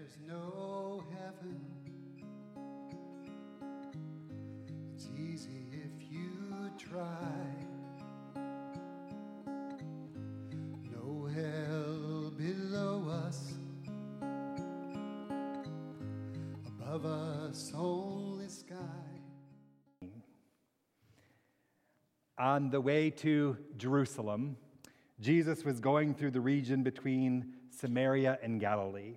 there's no heaven. It's easy if you try. No hell below us, above us only sky. On the way to Jerusalem, Jesus was going through the region between Samaria and Galilee.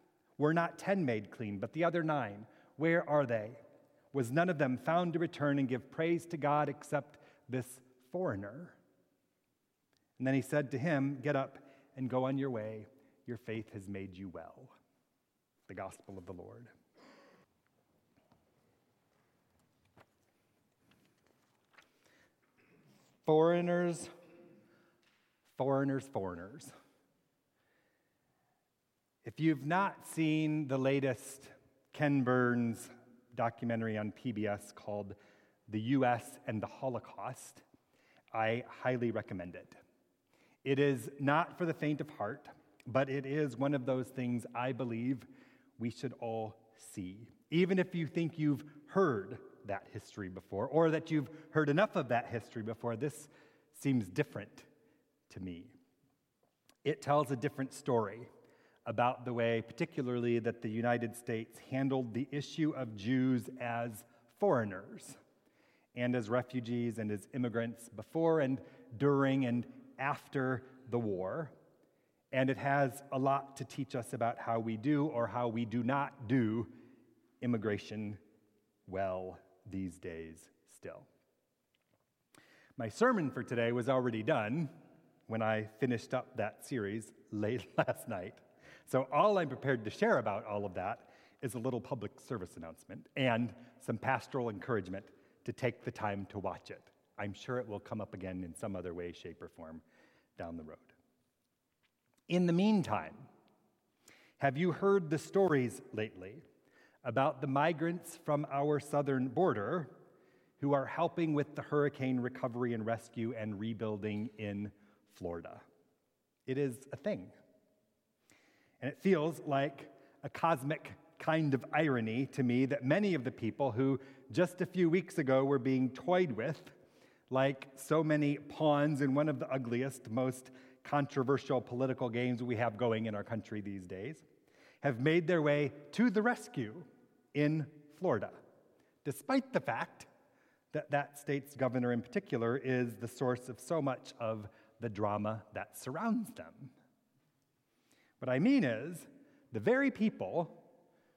Were not ten made clean, but the other nine? Where are they? Was none of them found to return and give praise to God except this foreigner? And then he said to him, Get up and go on your way. Your faith has made you well. The gospel of the Lord. Foreigners, foreigners, foreigners. If you've not seen the latest Ken Burns documentary on PBS called The US and the Holocaust, I highly recommend it. It is not for the faint of heart, but it is one of those things I believe we should all see. Even if you think you've heard that history before, or that you've heard enough of that history before, this seems different to me. It tells a different story about the way, particularly, that the United States handled the issue of Jews as foreigners and as refugees and as immigrants before and during and after the war. And it has a lot to teach us about how we do or how we do not do immigration well these days still. My sermon for today was already done when I finished up that series late last night. So, all I'm prepared to share about all of that is a little public service announcement and some pastoral encouragement to take the time to watch it. I'm sure it will come up again in some other way, shape, or form down the road. In the meantime, have you heard the stories lately about the migrants from our southern border who are helping with the hurricane recovery and rescue and rebuilding in Florida? It is a thing. And it feels like a cosmic kind of irony to me that many of the people who just a few weeks ago were being toyed with, like so many pawns in one of the ugliest, most controversial political games we have going in our country these days, have made their way to the rescue in Florida, despite the fact that that state's governor in particular is the source of so much of the drama that surrounds them. What I mean is, the very people,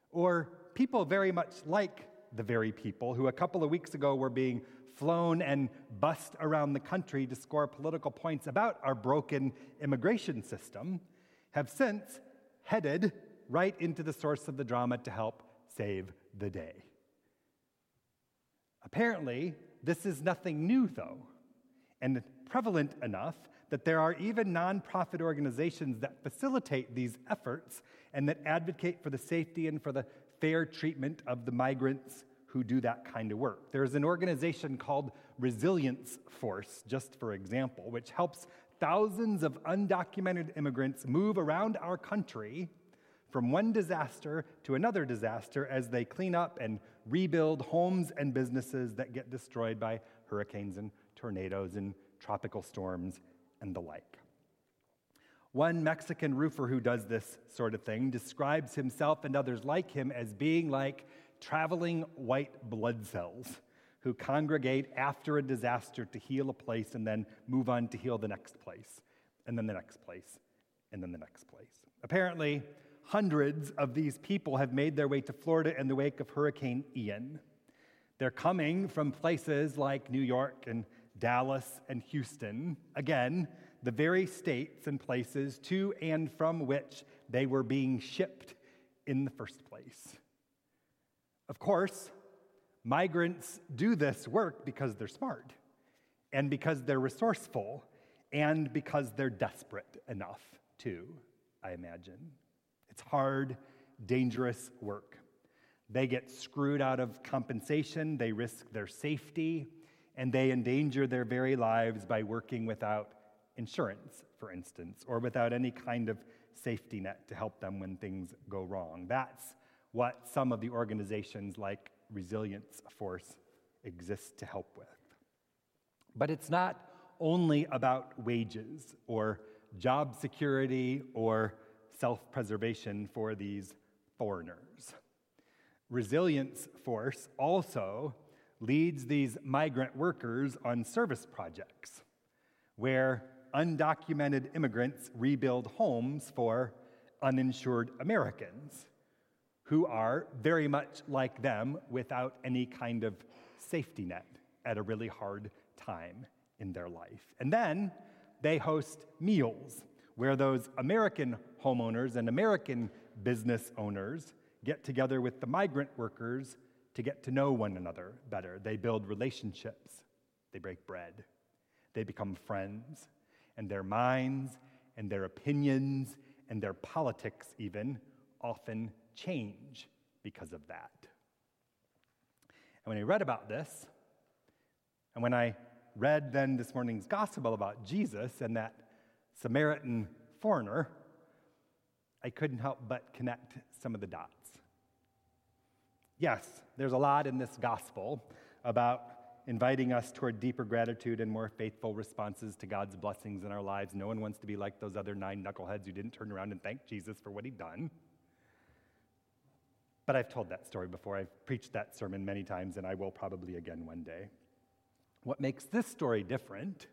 or people very much like the very people who a couple of weeks ago were being flown and bussed around the country to score political points about our broken immigration system, have since headed right into the source of the drama to help save the day. Apparently, this is nothing new, though, and prevalent enough that there are even nonprofit organizations that facilitate these efforts and that advocate for the safety and for the fair treatment of the migrants who do that kind of work. There's an organization called Resilience Force, just for example, which helps thousands of undocumented immigrants move around our country from one disaster to another disaster as they clean up and rebuild homes and businesses that get destroyed by hurricanes and tornadoes and tropical storms and the like. One Mexican roofer who does this sort of thing describes himself and others like him as being like traveling white blood cells who congregate after a disaster to heal a place and then move on to heal the next place, and then the next place, and then the next place. Apparently, hundreds of these people have made their way to Florida in the wake of Hurricane Ian. They're coming from places like New York and Dallas and Houston, again, the very states and places to and from which they were being shipped in the first place. Of course, migrants do this work because they're smart and because they're resourceful and because they're desperate enough to, I imagine. It's hard, dangerous work. They get screwed out of compensation, they risk their safety, and they endanger their very lives by working without insurance, for instance, or without any kind of safety net to help them when things go wrong. That's what some of the organizations like Resilience Force exist to help with. But it's not only about wages or job security or self preservation for these foreigners. Resilience Force also leads these migrant workers on service projects where undocumented immigrants rebuild homes for uninsured Americans who are very much like them without any kind of safety net at a really hard time in their life. And then they host meals where those American homeowners and American business owners get together with the migrant workers to get to know one another better. They build relationships, they break bread, they become friends, and their minds and their opinions and their politics, even, often change because of that. And when I read about this, and when I read then this morning's gospel about Jesus and that Samaritan foreigner, I couldn't help but connect some of the dots. Yes, there's a lot in this gospel about inviting us toward deeper gratitude and more faithful responses to God's blessings in our lives. No one wants to be like those other nine knuckleheads who didn't turn around and thank Jesus for what he'd done. But I've told that story before. I've preached that sermon many times, and I will probably again one day. What makes this story different,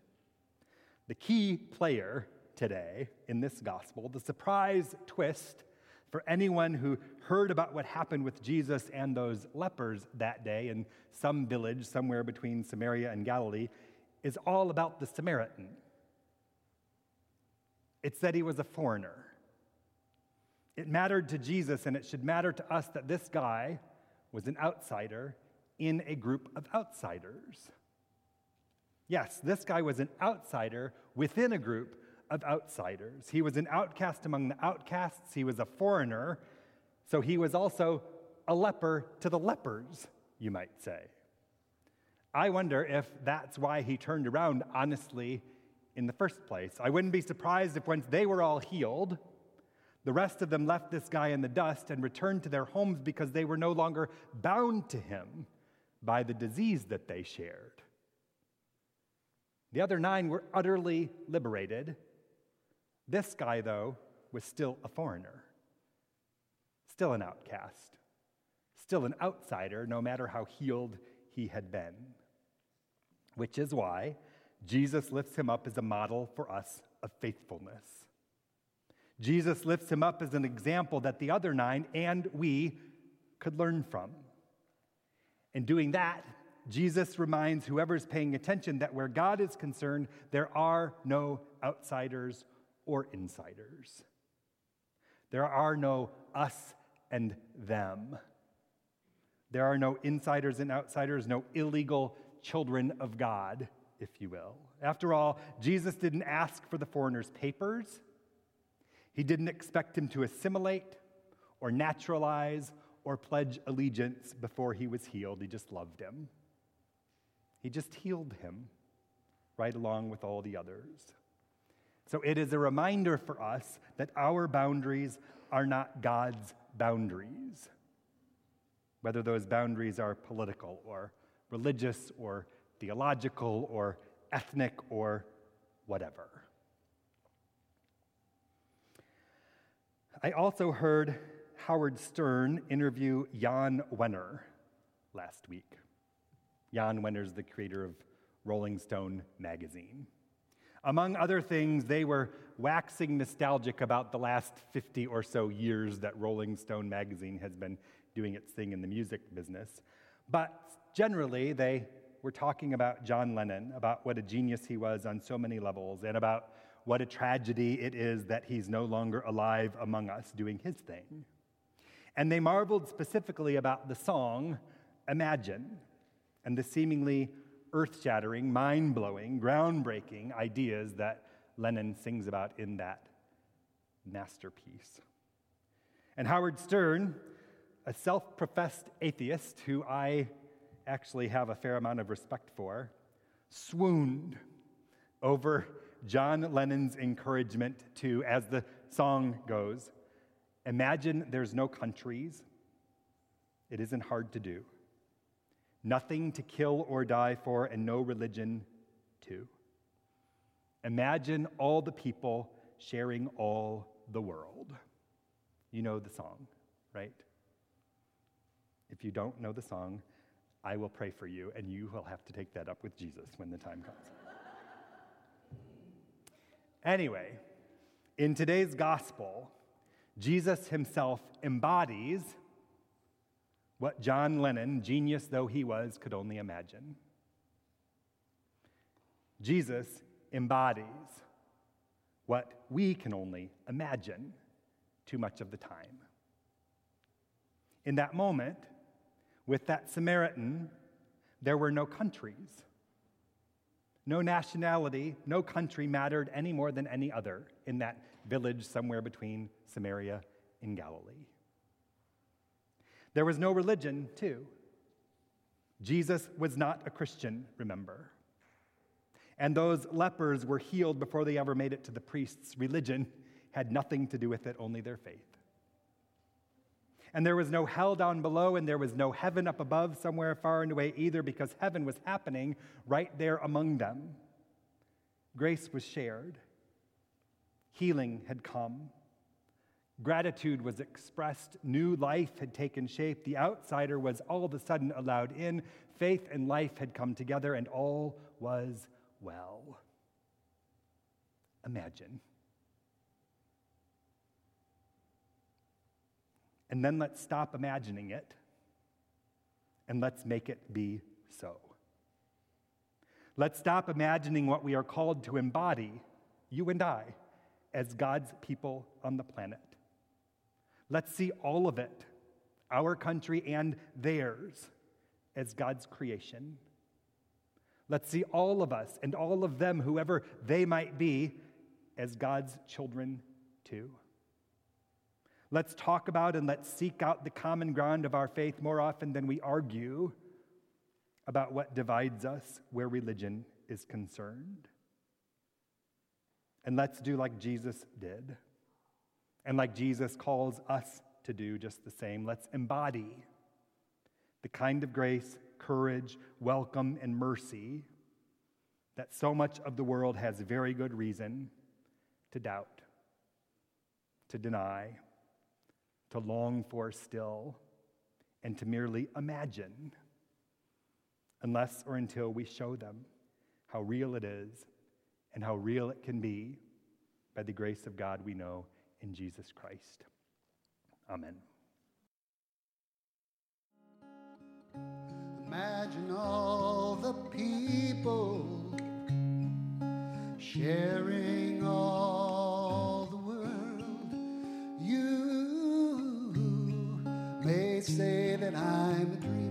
the key player today in this gospel, the surprise twist for anyone who heard about what happened with Jesus and those lepers that day in some village somewhere between Samaria and Galilee, is all about the Samaritan. It said he was a foreigner. It mattered to Jesus, and it should matter to us that this guy was an outsider in a group of outsiders. Yes, this guy was an outsider within a group of outsiders. He was an outcast among the outcasts, he was a foreigner, so he was also a leper to the lepers, you might say. I wonder if that's why he turned around honestly in the first place. I wouldn't be surprised if once they were all healed, the rest of them left this guy in the dust and returned to their homes because they were no longer bound to him by the disease that they shared. The other nine were utterly liberated this guy, though, was still a foreigner, still an outcast, still an outsider, no matter how healed he had been. Which is why Jesus lifts him up as a model for us of faithfulness. Jesus lifts him up as an example that the other nine and we could learn from. In doing that, Jesus reminds whoever's paying attention that where God is concerned, there are no outsiders or insiders. There are no us and them. There are no insiders and outsiders, no illegal children of God, if you will. After all, Jesus didn't ask for the foreigner's papers. He didn't expect him to assimilate or naturalize or pledge allegiance before he was healed. He just loved him. He just healed him right along with all the others. So it is a reminder for us that our boundaries are not God's boundaries, whether those boundaries are political or religious or theological or ethnic or whatever. I also heard Howard Stern interview Jan Wenner last week. Jan Wenner is the creator of Rolling Stone magazine. Among other things, they were waxing nostalgic about the last 50 or so years that Rolling Stone magazine has been doing its thing in the music business. But generally, they were talking about John Lennon, about what a genius he was on so many levels, and about what a tragedy it is that he's no longer alive among us doing his thing. And they marveled specifically about the song Imagine and the seemingly earth shattering, mind blowing, groundbreaking ideas that Lennon sings about in that masterpiece. And Howard Stern, a self professed atheist who I actually have a fair amount of respect for, swooned over John Lennon's encouragement to, as the song goes, imagine there's no countries. It isn't hard to do. Nothing to kill or die for, and no religion, too. Imagine all the people sharing all the world. You know the song, right? If you don't know the song, I will pray for you, and you will have to take that up with Jesus when the time comes. anyway, in today's gospel, Jesus himself embodies what John Lennon, genius though he was, could only imagine. Jesus embodies what we can only imagine too much of the time. In that moment, with that Samaritan, there were no countries. No nationality, no country mattered any more than any other in that village somewhere between Samaria and Galilee. There was no religion, too. Jesus was not a Christian, remember. And those lepers were healed before they ever made it to the priest's religion, had nothing to do with it, only their faith. And there was no hell down below, and there was no heaven up above somewhere far and away either, because heaven was happening right there among them. Grace was shared, healing had come, gratitude was expressed, new life had taken shape, the outsider was all of a sudden allowed in, faith and life had come together, and all was well. Imagine. And then let's stop imagining it and let's make it be so. Let's stop imagining what we are called to embody, you and I, as God's people on the planet. Let's see all of it, our country and theirs, as God's creation. Let's see all of us and all of them, whoever they might be, as God's children too. Let's talk about and let's seek out the common ground of our faith more often than we argue about what divides us where religion is concerned. And let's do like Jesus did, and like Jesus calls us to do just the same. Let's embody the kind of grace, courage, welcome, and mercy that so much of the world has very good reason to doubt, to deny to long for still, and to merely imagine, unless or until we show them how real it is and how real it can be by the grace of God we know in Jesus Christ. Amen. Imagine all the people sharing all the world. You may say that I'm a